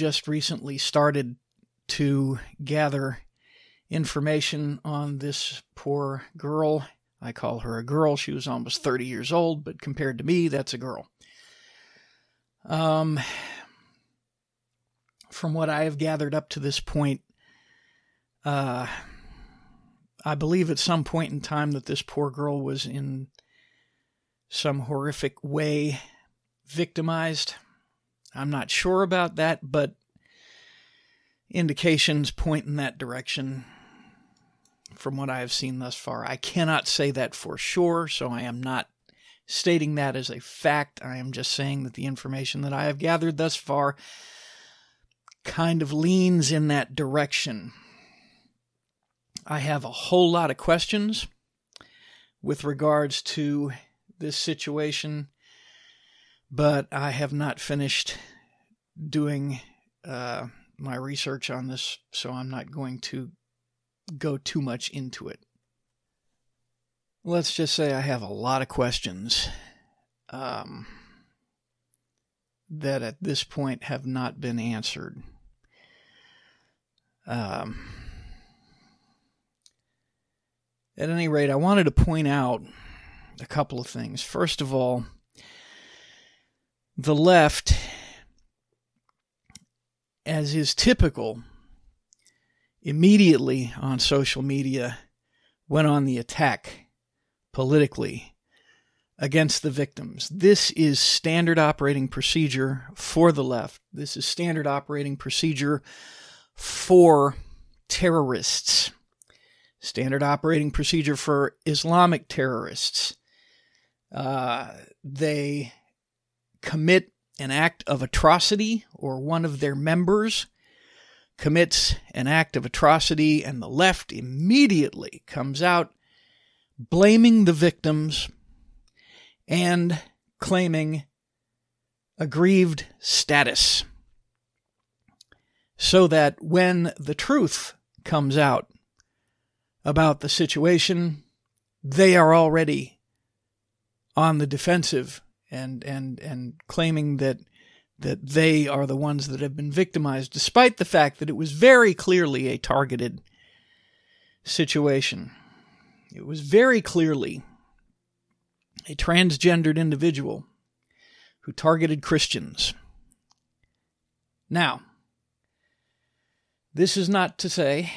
just recently started to gather information on this poor girl. I call her a girl. She was almost 30 years old, but compared to me, that's a girl. Um, from what I have gathered up to this point, uh, I believe at some point in time that this poor girl was in some horrific way victimized. I'm not sure about that, but indications point in that direction from what I have seen thus far. I cannot say that for sure, so I am not stating that as a fact. I am just saying that the information that I have gathered thus far kind of leans in that direction. I have a whole lot of questions with regards to this situation, but I have not finished doing uh, my research on this, so I'm not going to go too much into it. Let's just say I have a lot of questions um, that at this point have not been answered. Um, at any rate, I wanted to point out a couple of things. First of all, the left, as is typical, immediately on social media went on the attack politically against the victims. This is standard operating procedure for the left. This is standard operating procedure for terrorists. Standard operating procedure for Islamic terrorists. Uh, they commit an act of atrocity or one of their members commits an act of atrocity, and the left immediately comes out blaming the victims and claiming aggrieved status. So that when the truth comes out about the situation, they are already on the defensive and, and, and claiming that that they are the ones that have been victimized, despite the fact that it was very clearly a targeted situation. It was very clearly a transgendered individual who targeted Christians. Now, this is not to say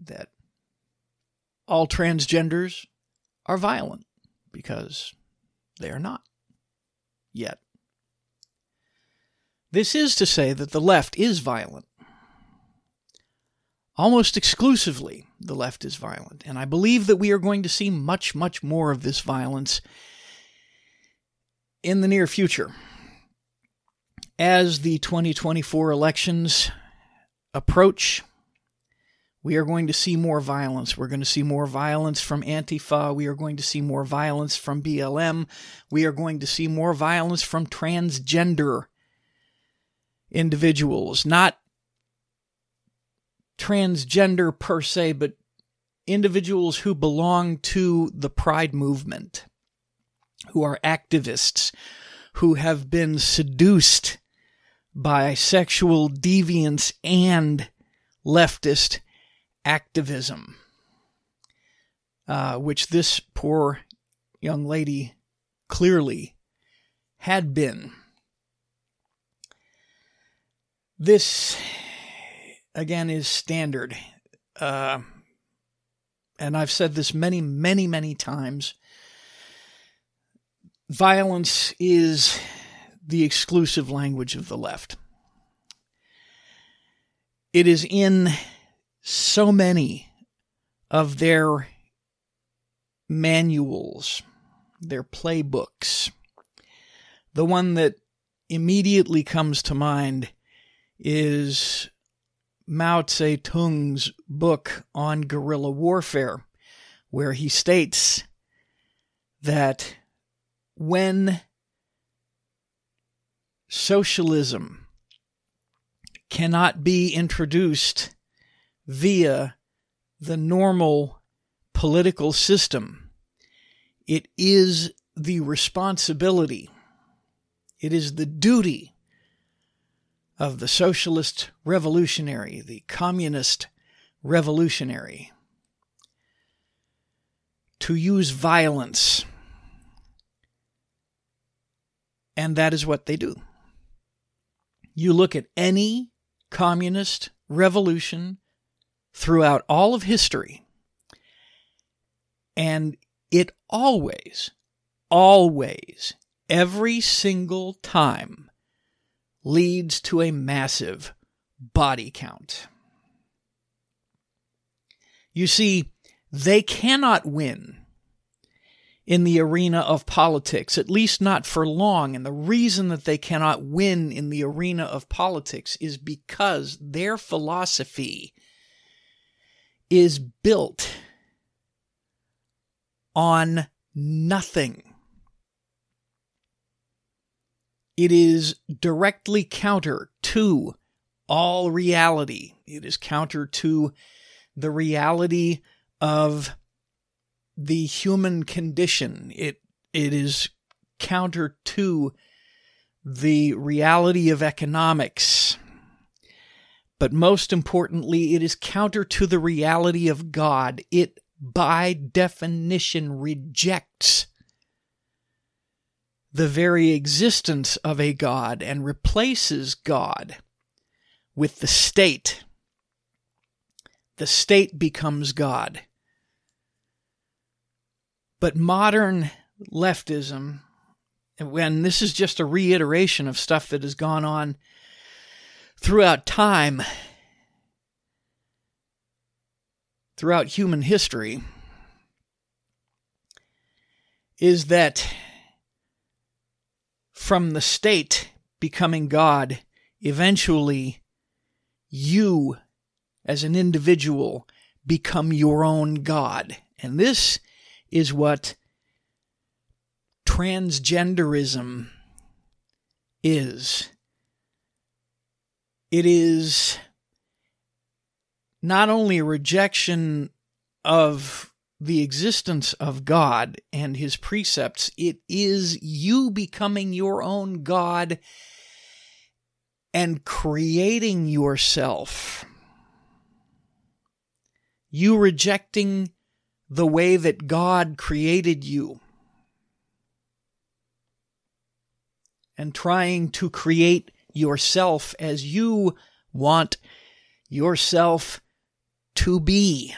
that all transgenders are violent, because they are not yet. This is to say that the left is violent. Almost exclusively, the left is violent. And I believe that we are going to see much, much more of this violence in the near future. As the 2024 elections approach, we are going to see more violence. We're going to see more violence from Antifa. We are going to see more violence from BLM. We are going to see more violence from transgender individuals, not transgender per se, but individuals who belong to the pride movement, who are activists, who have been seduced by sexual deviance and leftist activism, uh, which this poor young lady clearly had been. This, again, is standard. Uh, and I've said this many, many, many times. Violence is the exclusive language of the left. It is in so many of their manuals, their playbooks. The one that immediately comes to mind is Mao Zedong's book on guerrilla warfare, where he states that when socialism cannot be introduced via the normal political system, it is the responsibility, it is the duty of the socialist revolutionary, the communist revolutionary, to use violence. And that is what they do. You look at any communist revolution throughout all of history, and it always, always, every single time leads to a massive body count. You see, they cannot win in the arena of politics, at least not for long. And the reason that they cannot win in the arena of politics is because their philosophy is built on nothing. It is directly counter to all reality. It is counter to the reality of the human condition. It it is counter to the reality of economics. But most importantly, it is counter to the reality of God. It by definition rejects the very existence of a God and replaces God with the state. The state becomes God. But modern leftism, when this is just a reiteration of stuff that has gone on throughout time, throughout human history, is that from the state becoming God, eventually you as an individual become your own God. And this is what transgenderism is. It is not only a rejection of the existence of God and his precepts, it is you becoming your own God and creating yourself. You rejecting the way that God created you and trying to create yourself as you want yourself to be.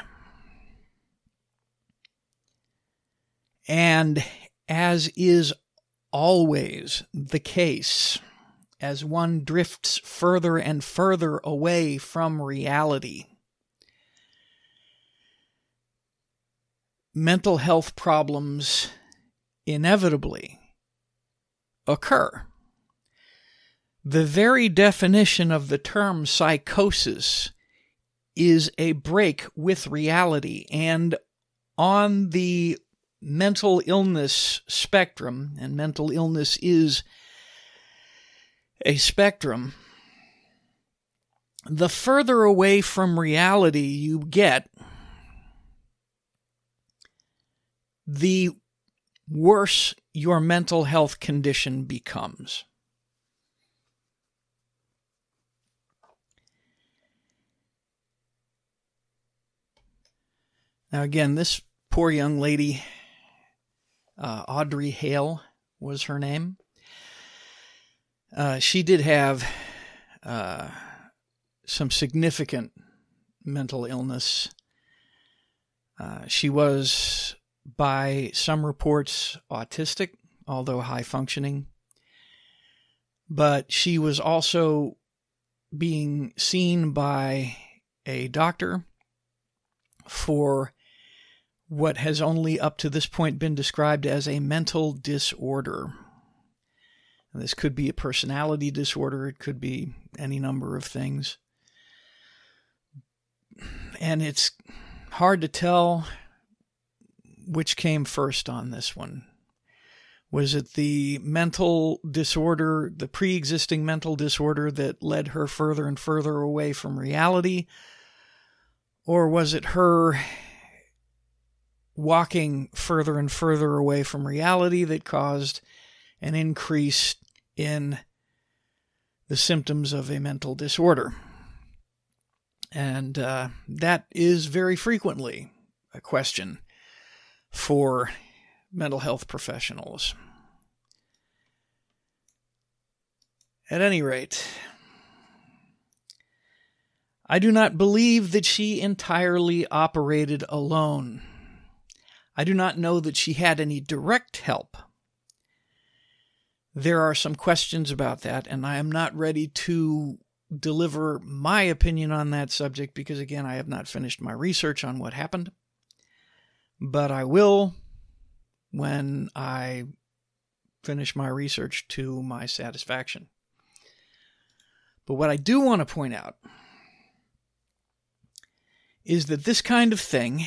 And as is always the case, as one drifts further and further away from reality, mental health problems inevitably occur. The very definition of the term psychosis is a break with reality. And on the mental illness spectrum, and mental illness is a spectrum, the further away from reality you get, the worse your mental health condition becomes. Now, again, this poor young lady, uh, Audrey Hale was her name. Uh, she did have uh, some significant mental illness. Uh, she was by some reports autistic, although high functioning. But she was also being seen by a doctor for what has only up to this point been described as a mental disorder. And this could be a personality disorder, it could be any number of things. And it's hard to tell which came first on this one? Was it the mental disorder, the pre existing mental disorder that led her further and further away from reality? Or was it her walking further and further away from reality that caused an increase in the symptoms of a mental disorder. And uh, that is very frequently a question for mental health professionals. At any rate, I do not believe that she entirely operated alone. I do not know that she had any direct help. There are some questions about that, and I am not ready to deliver my opinion on that subject because, again, I have not finished my research on what happened. But I will when I finish my research to my satisfaction. But what I do want to point out is that this kind of thing,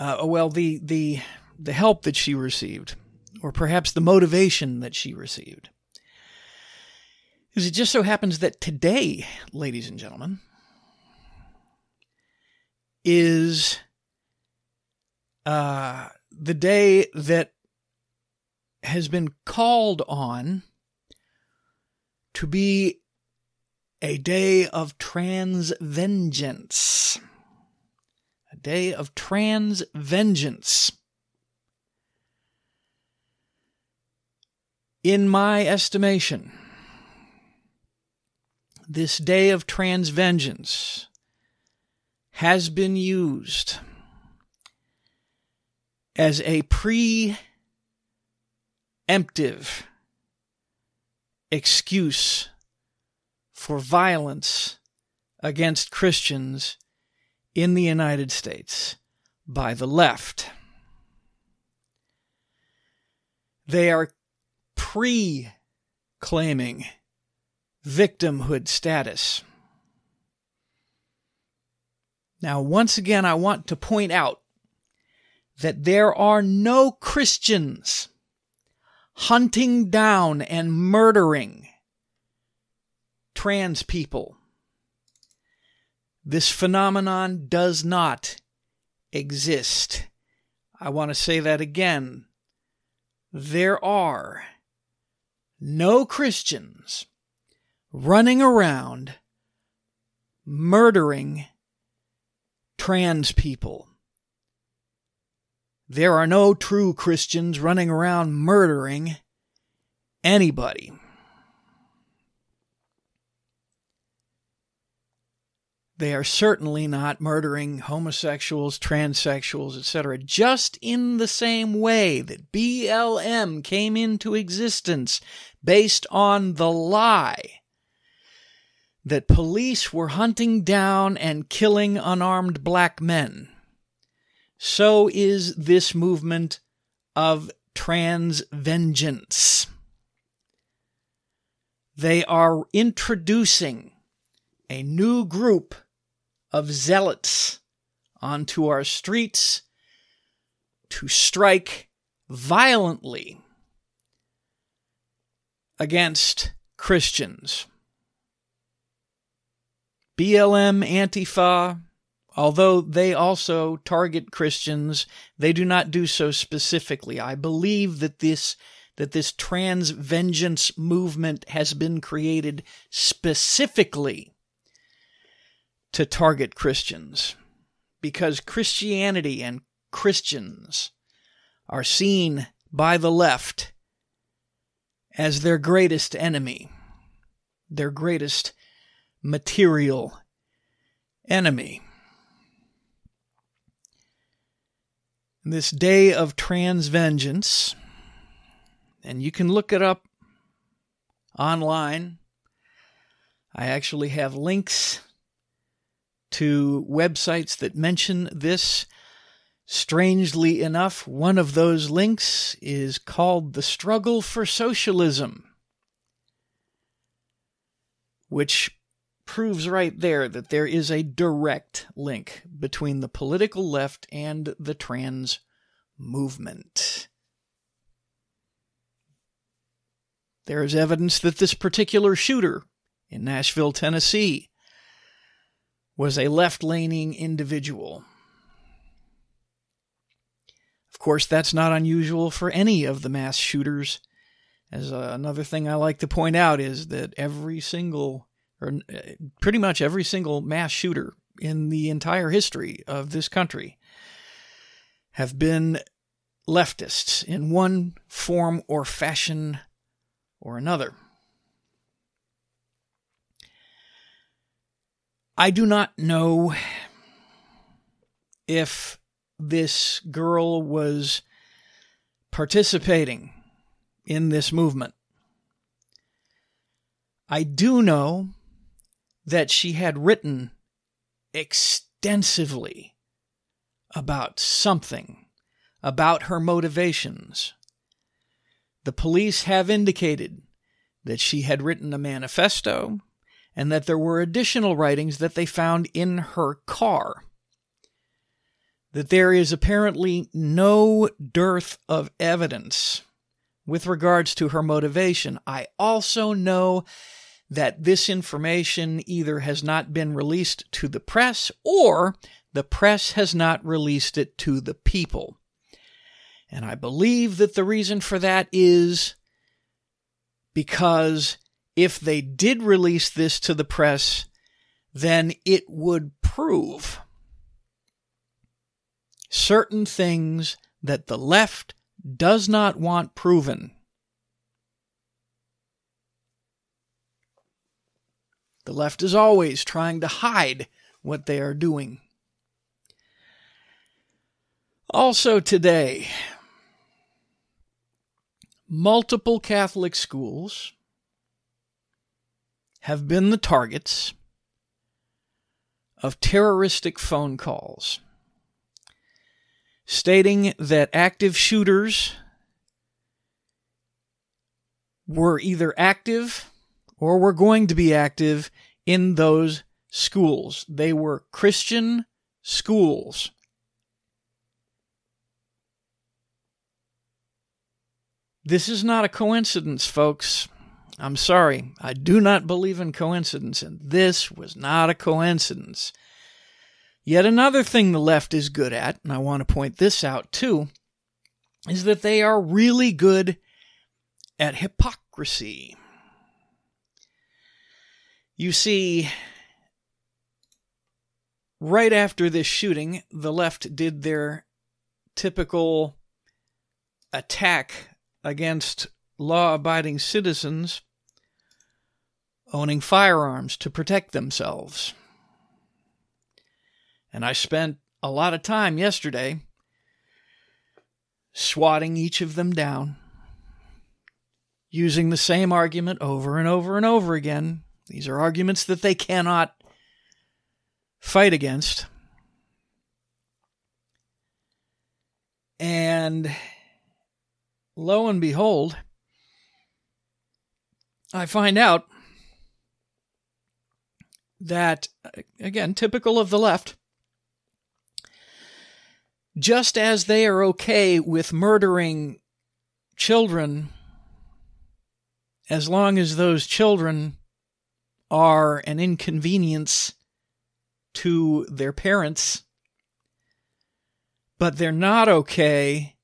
uh, well, the the the help that she received, or perhaps the motivation that she received, is it just so happens that today, ladies and gentlemen, is uh, the day that has been called on to be a day of trans Day of trans vengeance. In my estimation, this day of trans vengeance has been used as a preemptive excuse for violence against Christians in the United States by the left. They are pre claiming victimhood status. Now, once again, I want to point out that there are no Christians hunting down and murdering trans people. This phenomenon does not exist. I want to say that again. There are no Christians running around murdering trans people. There are no true Christians running around murdering anybody. They are certainly not murdering homosexuals, transsexuals, etc., just in the same way that BLM came into existence based on the lie that police were hunting down and killing unarmed black men. So is this movement of trans vengeance. They are introducing a new group of zealots onto our streets to strike violently against Christians. BLM, Antifa, although they also target Christians, they do not do so specifically. I believe that this that this trans vengeance movement has been created specifically to target Christians because Christianity and Christians are seen by the left as their greatest enemy, their greatest material enemy. This day of trans vengeance, and you can look it up online. I actually have links to websites that mention this. Strangely enough, one of those links is called The Struggle for Socialism, which proves right there that there is a direct link between the political left and the trans movement. There is evidence that this particular shooter in Nashville, Tennessee, was a left leaning individual. Of course, that's not unusual for any of the mass shooters As uh, another thing I like to point out is that every single, or uh, pretty much every single mass shooter in the entire history of this country have been leftists in one form or fashion or another. I do not know if this girl was participating in this movement. I do know that she had written extensively about something, about her motivations. The police have indicated that she had written a manifesto and that there were additional writings that they found in her car that there is apparently no dearth of evidence with regards to her motivation. I also know that this information either has not been released to the press or the press has not released it to the people. And I believe that the reason for that is because if they did release this to the press, then it would prove certain things that the left does not want proven. The left is always trying to hide what they are doing. Also, today, multiple Catholic schools have been the targets of terroristic phone calls stating that active shooters were either active or were going to be active in those schools. They were Christian schools. This is not a coincidence, folks. I'm sorry. I do not believe in coincidence, and this was not a coincidence. Yet another thing the left is good at, and I want to point this out too, is that they are really good at hypocrisy. You see, right after this shooting, the left did their typical attack against law abiding citizens owning firearms to protect themselves. And I spent a lot of time yesterday swatting each of them down, using the same argument over and over and over again. These are arguments that they cannot fight against. And lo and behold, I find out that, again, typical of the left, just as they are okay with murdering children as long as those children are an inconvenience to their parents, but they're not okay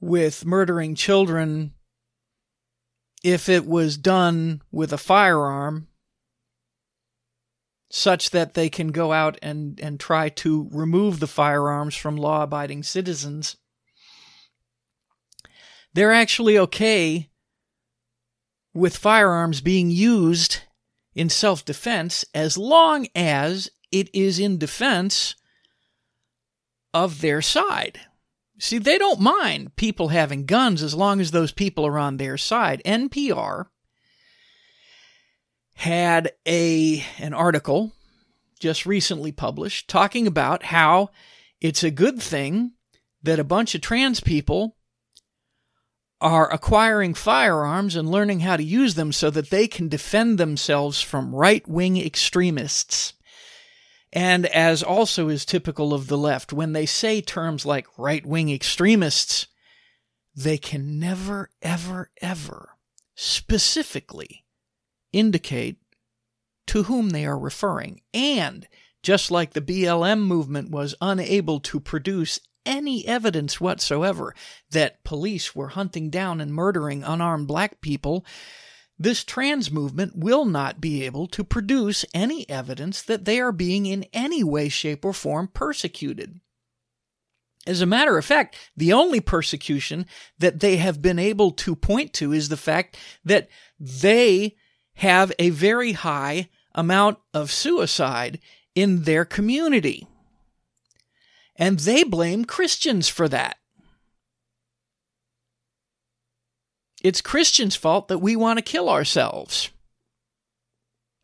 with murdering children if it was done with a firearm such that they can go out and, and try to remove the firearms from law abiding citizens. They're actually okay with firearms being used in self defense as long as it is in defense of their side. See, they don't mind people having guns as long as those people are on their side. NPR had a an article just recently published talking about how it's a good thing that a bunch of trans people are acquiring firearms and learning how to use them so that they can defend themselves from right wing extremists. And as also is typical of the left, when they say terms like right wing extremists, they can never, ever, ever specifically indicate to whom they are referring. And just like the BLM movement was unable to produce any evidence whatsoever that police were hunting down and murdering unarmed black people, this trans movement will not be able to produce any evidence that they are being in any way, shape, or form persecuted. As a matter of fact, the only persecution that they have been able to point to is the fact that they have a very high amount of suicide in their community. And they blame Christians for that. It's Christians' fault that we want to kill ourselves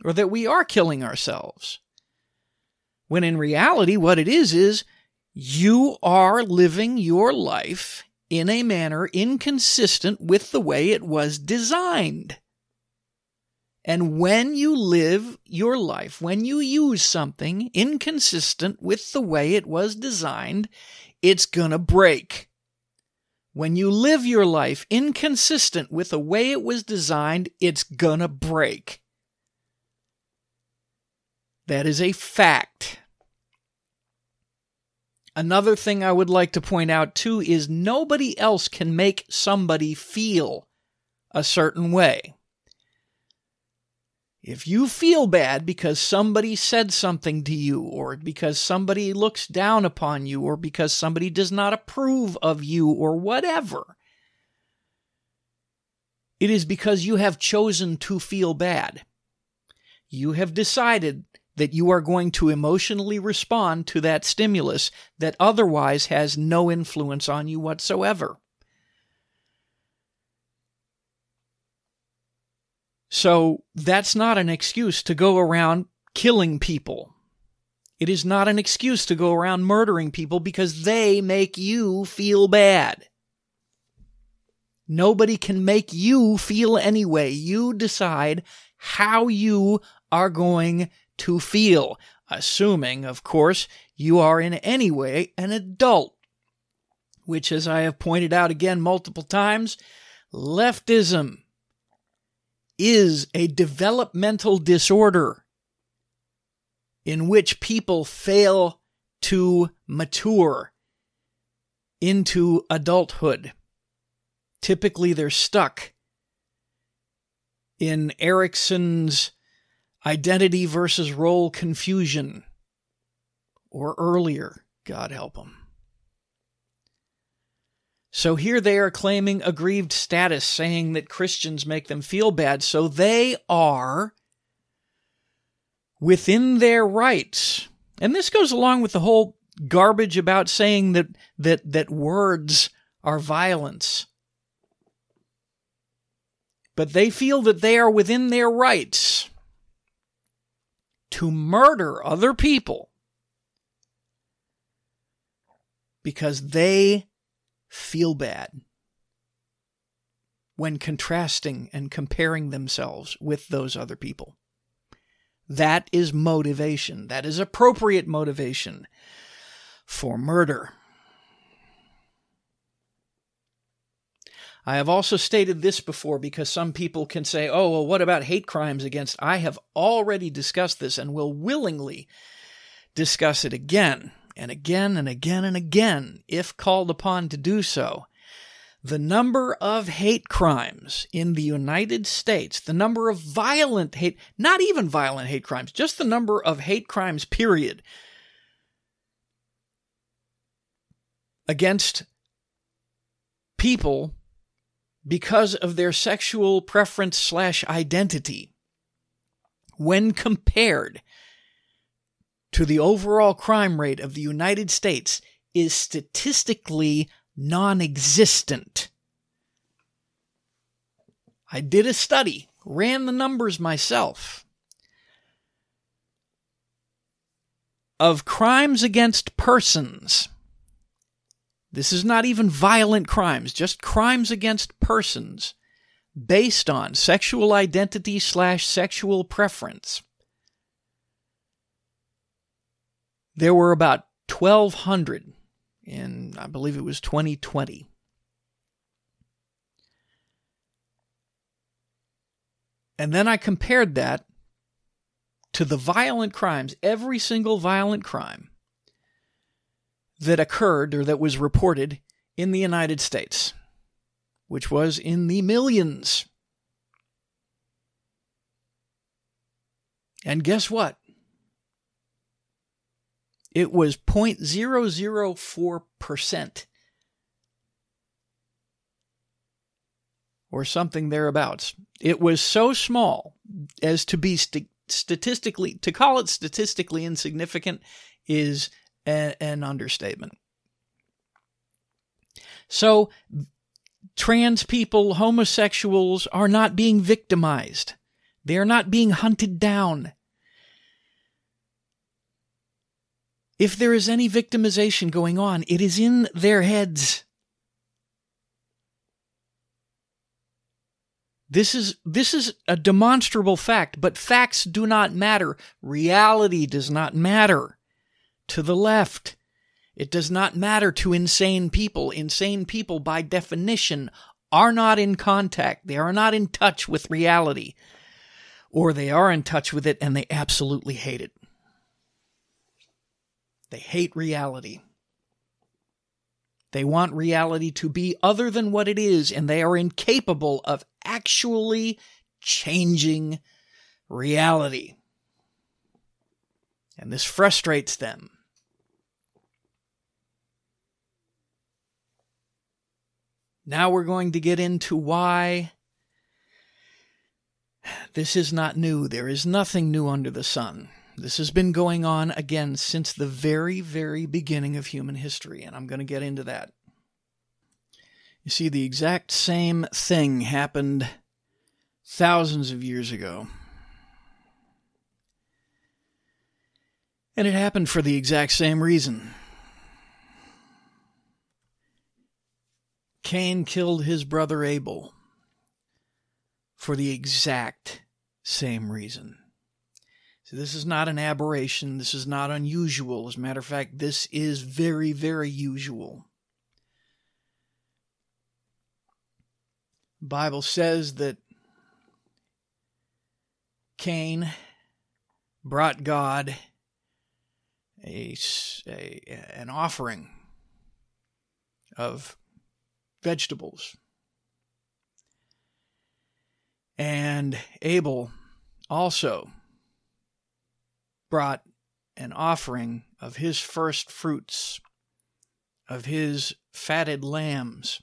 or that we are killing ourselves. When in reality, what it is is you are living your life in a manner inconsistent with the way it was designed. And when you live your life, when you use something inconsistent with the way it was designed, it's gonna break. When you live your life inconsistent with the way it was designed, it's gonna break. That is a fact. Another thing I would like to point out too is nobody else can make somebody feel a certain way. If you feel bad because somebody said something to you, or because somebody looks down upon you, or because somebody does not approve of you, or whatever, it is because you have chosen to feel bad. You have decided that you are going to emotionally respond to that stimulus that otherwise has no influence on you whatsoever. So that's not an excuse to go around killing people. It is not an excuse to go around murdering people because they make you feel bad. Nobody can make you feel anyway. You decide how you are going to feel, assuming, of course, you are in any way an adult. Which, as I have pointed out again multiple times, leftism is a developmental disorder in which people fail to mature into adulthood. Typically, they're stuck in Erikson's identity versus role confusion or earlier, God help them. So here they are claiming aggrieved status, saying that Christians make them feel bad. So they are within their rights. And this goes along with the whole garbage about saying that that that words are violence. But they feel that they are within their rights to murder other people because they feel bad when contrasting and comparing themselves with those other people. That is motivation. That is appropriate motivation for murder. I have also stated this before because some people can say, oh, well, what about hate crimes against? I have already discussed this and will willingly discuss it again and again and again and again if called upon to do so. The number of hate crimes in the United States, the number of violent hate, not even violent hate crimes, just the number of hate crimes, period, against people because of their sexual preference slash identity, when compared to the overall crime rate of the United States is statistically non existent. I did a study, ran the numbers myself. Of crimes against persons, this is not even violent crimes, just crimes against persons based on sexual identity slash sexual preference. There were about 1,200 in, I believe it was 2020. And then I compared that to the violent crimes, every single violent crime that occurred or that was reported in the United States, which was in the millions. And guess what? It was 0.004% or something thereabouts. It was so small as to be st- statistically, to call it statistically insignificant is a- an understatement. So, trans people, homosexuals are not being victimized. They are not being hunted down. If there is any victimization going on, it is in their heads. This is this is a demonstrable fact, but facts do not matter. Reality does not matter to the left. It does not matter to insane people. Insane people by definition are not in contact. They are not in touch with reality. Or they are in touch with it and they absolutely hate it. They hate reality. They want reality to be other than what it is, and they are incapable of actually changing reality. And this frustrates them. Now we're going to get into why this is not new. There is nothing new under the sun. This has been going on again since the very, very beginning of human history, and I'm going to get into that. You see, the exact same thing happened thousands of years ago. And it happened for the exact same reason. Cain killed his brother Abel for the exact same reason. So this is not an aberration. This is not unusual. As a matter of fact, this is very, very usual. The Bible says that Cain brought God a, a an offering of vegetables. And Abel also brought an offering of his first fruits, of his fatted lambs.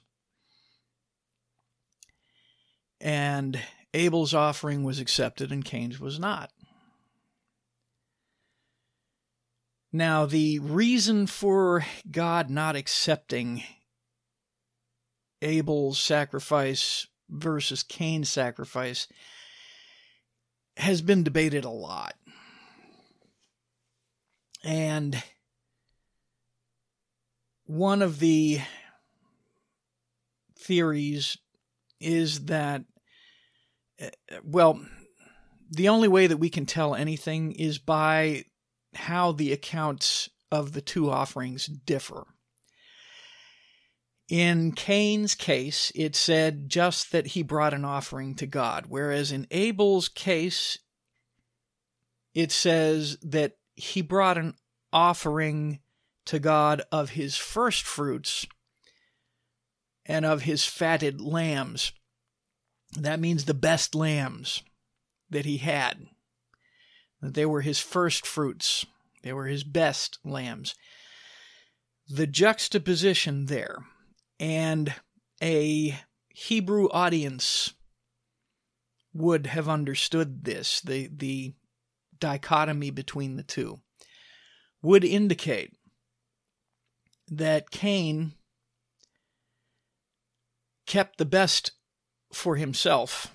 And Abel's offering was accepted and Cain's was not. Now, the reason for God not accepting Abel's sacrifice versus Cain's sacrifice has been debated a lot. And one of the theories is that, uh, well, the only way that we can tell anything is by how the accounts of the two offerings differ. In Cain's case, it said just that he brought an offering to God, whereas in Abel's case, it says that he brought an offering to God of his first fruits and of his fatted lambs. That means the best lambs that he had. They were his first fruits. They were his best lambs. The juxtaposition there and a Hebrew audience would have understood this. The the dichotomy between the two would indicate that Cain kept the best for himself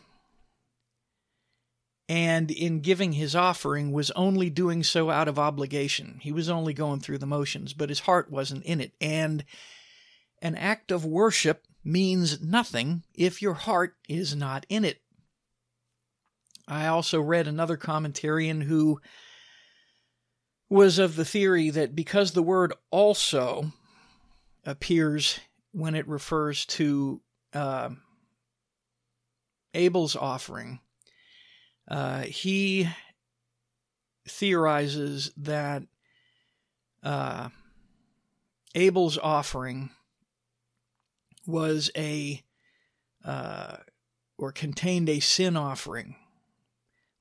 and in giving his offering was only doing so out of obligation. He was only going through the motions, but his heart wasn't in it. And an act of worship means nothing if your heart is not in it. I also read another commentarian who was of the theory that because the word also appears when it refers to uh, Abel's offering, uh, he theorizes that uh, Abel's offering was a uh, or contained a sin offering,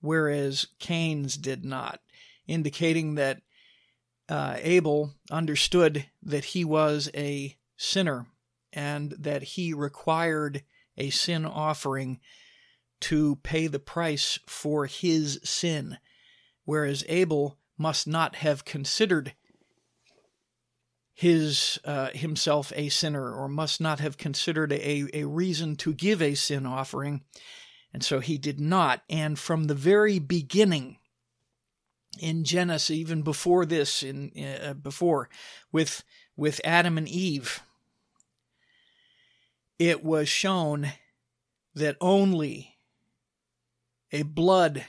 whereas Cain's did not, indicating that uh, Abel understood that he was a sinner and that he required a sin offering to pay the price for his sin, whereas Abel must not have considered his uh, himself a sinner or must not have considered a, a reason to give a sin offering and so he did not. And from the very beginning in genesis even before this in uh, before with with adam and eve it was shown that only a blood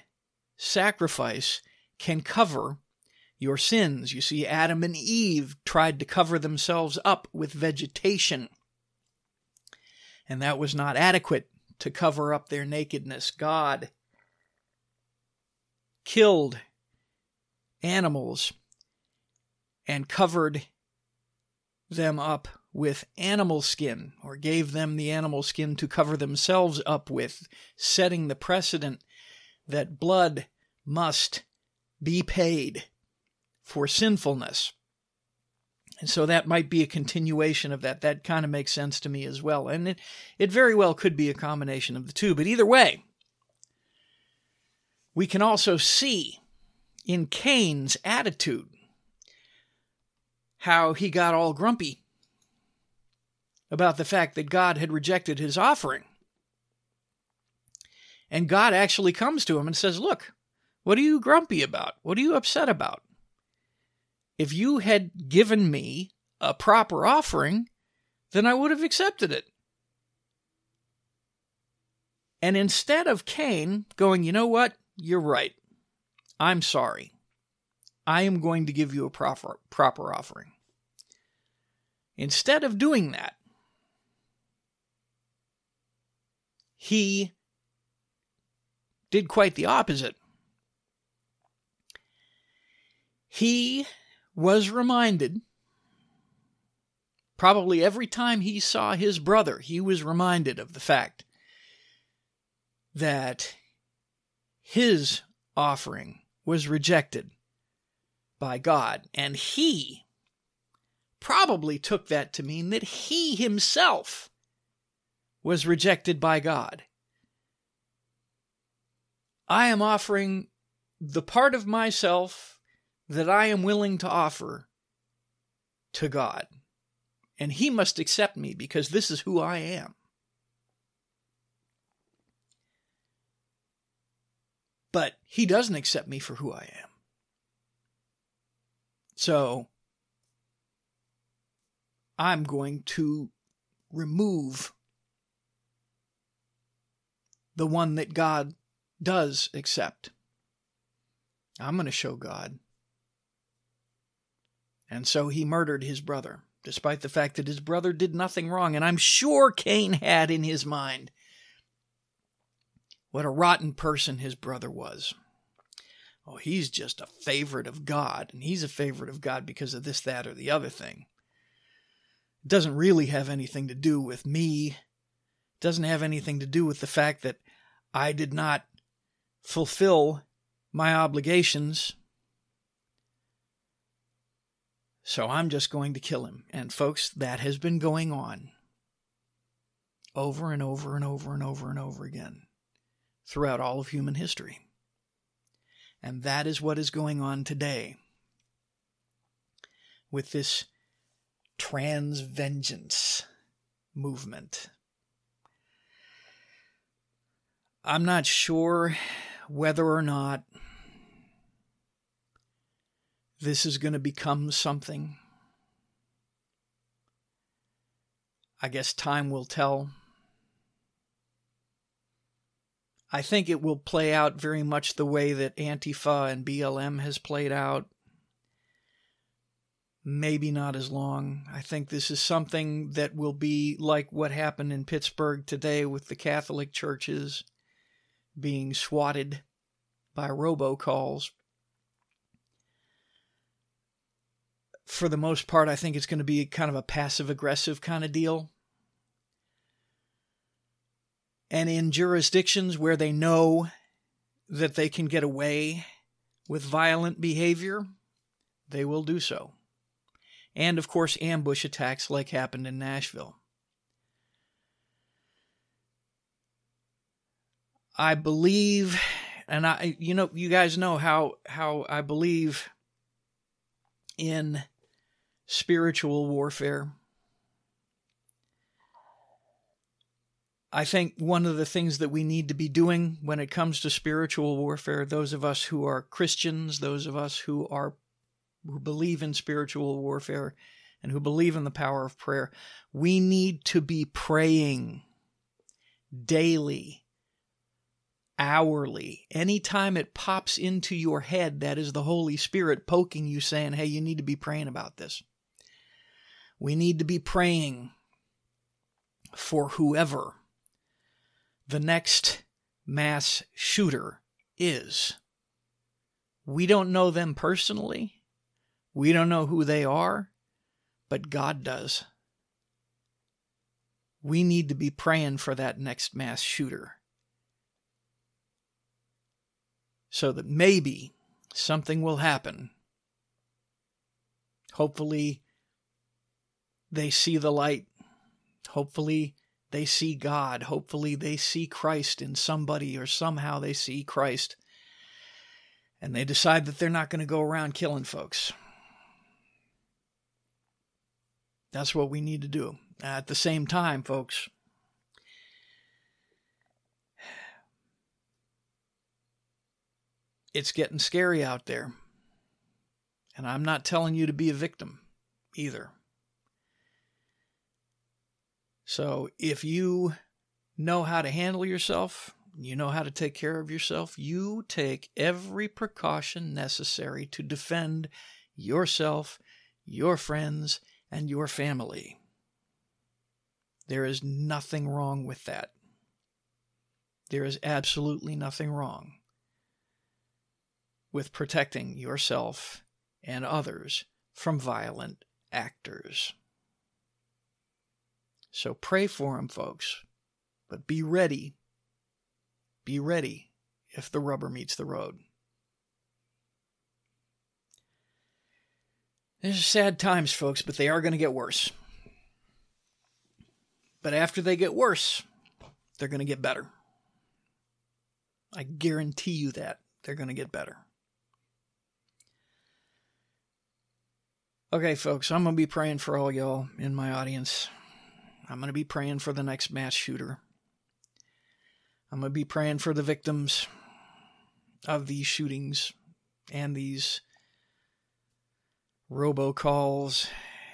sacrifice can cover your sins. You see, Adam and Eve tried to cover themselves up with vegetation, and that was not adequate to cover up their nakedness. God killed animals and covered them up with animal skin, or gave them the animal skin to cover themselves up with, setting the precedent that blood must be paid for sinfulness. And so that might be a continuation of that. That kind of makes sense to me as well. And it, it very well could be a combination of the two. But either way, we can also see in Cain's attitude how he got all grumpy about the fact that God had rejected his offering. And God actually comes to him and says, Look, what are you grumpy about? What are you upset about? If you had given me a proper offering, then I would have accepted it. And instead of Cain going, you know what? You're right. I'm sorry. I am going to give you a proper, proper offering. Instead of doing that, he did quite the opposite. He was reminded, probably every time he saw his brother, he was reminded of the fact that his offering was rejected by God. And he probably took that to mean that he himself was rejected by God. I am offering the part of myself that I am willing to offer to God. And He must accept me because this is who I am. But He doesn't accept me for who I am. So I'm going to remove the one that God does accept. I'm going to show God and so he murdered his brother, despite the fact that his brother did nothing wrong. And I'm sure Cain had in his mind what a rotten person his brother was. Oh, he's just a favorite of God, and he's a favorite of God because of this, that, or the other thing. It doesn't really have anything to do with me. It doesn't have anything to do with the fact that I did not fulfill my obligations so I'm just going to kill him. And folks, that has been going on over and over and over and over and over again throughout all of human history. And that is what is going on today with this trans vengeance movement. I'm not sure whether or not this is going to become something. I guess time will tell. I think it will play out very much the way that Antifa and BLM has played out. Maybe not as long. I think this is something that will be like what happened in Pittsburgh today with the Catholic churches being swatted by robocalls for the most part, I think it's going to be kind of a passive aggressive kind of deal. And in jurisdictions where they know that they can get away with violent behavior, they will do so. And of course, ambush attacks like happened in Nashville. I believe, and I, you know, you guys know how how I believe in spiritual warfare. I think one of the things that we need to be doing when it comes to spiritual warfare, those of us who are Christians, those of us who are who believe in spiritual warfare and who believe in the power of prayer, we need to be praying daily hourly. Anytime it pops into your head, that is the Holy Spirit poking you, saying, Hey, you need to be praying about this. We need to be praying for whoever the next mass shooter is. We don't know them personally. We don't know who they are, but God does. We need to be praying for that next mass shooter. so that maybe something will happen. Hopefully, they see the light. Hopefully, they see God. Hopefully, they see Christ in somebody or somehow they see Christ. And they decide that they're not going to go around killing folks. That's what we need to do. At the same time, folks, it's getting scary out there. And I'm not telling you to be a victim either. So if you know how to handle yourself, you know how to take care of yourself, you take every precaution necessary to defend yourself, your friends, and your family. There is nothing wrong with that. There is absolutely nothing wrong with protecting yourself and others from violent actors. So pray for them, folks, but be ready. Be ready if the rubber meets the road. These are sad times, folks, but they are going to get worse. But after they get worse, they're going to get better. I guarantee you that. They're going to get better. Okay, folks, I'm going to be praying for all y'all in my audience. I'm going to be praying for the next mass shooter. I'm going to be praying for the victims of these shootings and these robocalls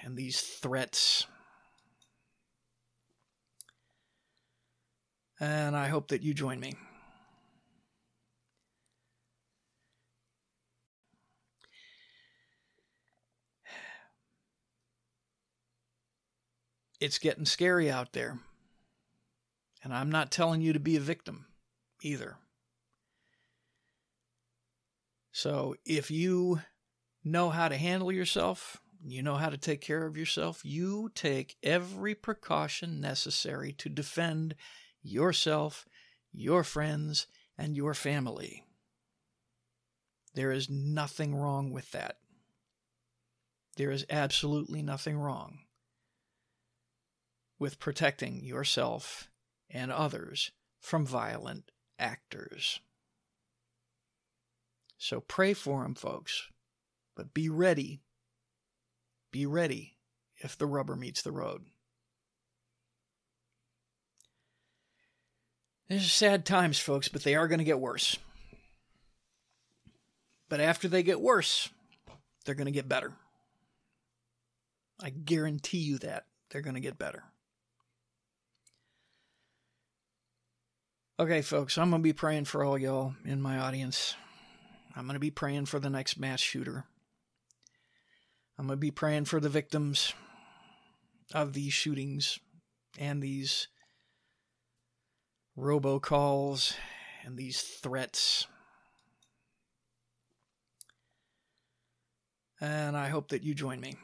and these threats. And I hope that you join me. It's getting scary out there. And I'm not telling you to be a victim either. So if you know how to handle yourself, you know how to take care of yourself, you take every precaution necessary to defend yourself, your friends, and your family. There is nothing wrong with that. There is absolutely nothing wrong with protecting yourself and others from violent actors. So pray for them, folks, but be ready. Be ready if the rubber meets the road. These are sad times, folks, but they are going to get worse. But after they get worse, they're going to get better. I guarantee you that. They're going to get better. Okay, folks, I'm going to be praying for all y'all in my audience. I'm going to be praying for the next mass shooter. I'm going to be praying for the victims of these shootings and these robocalls and these threats. and I hope that you join me.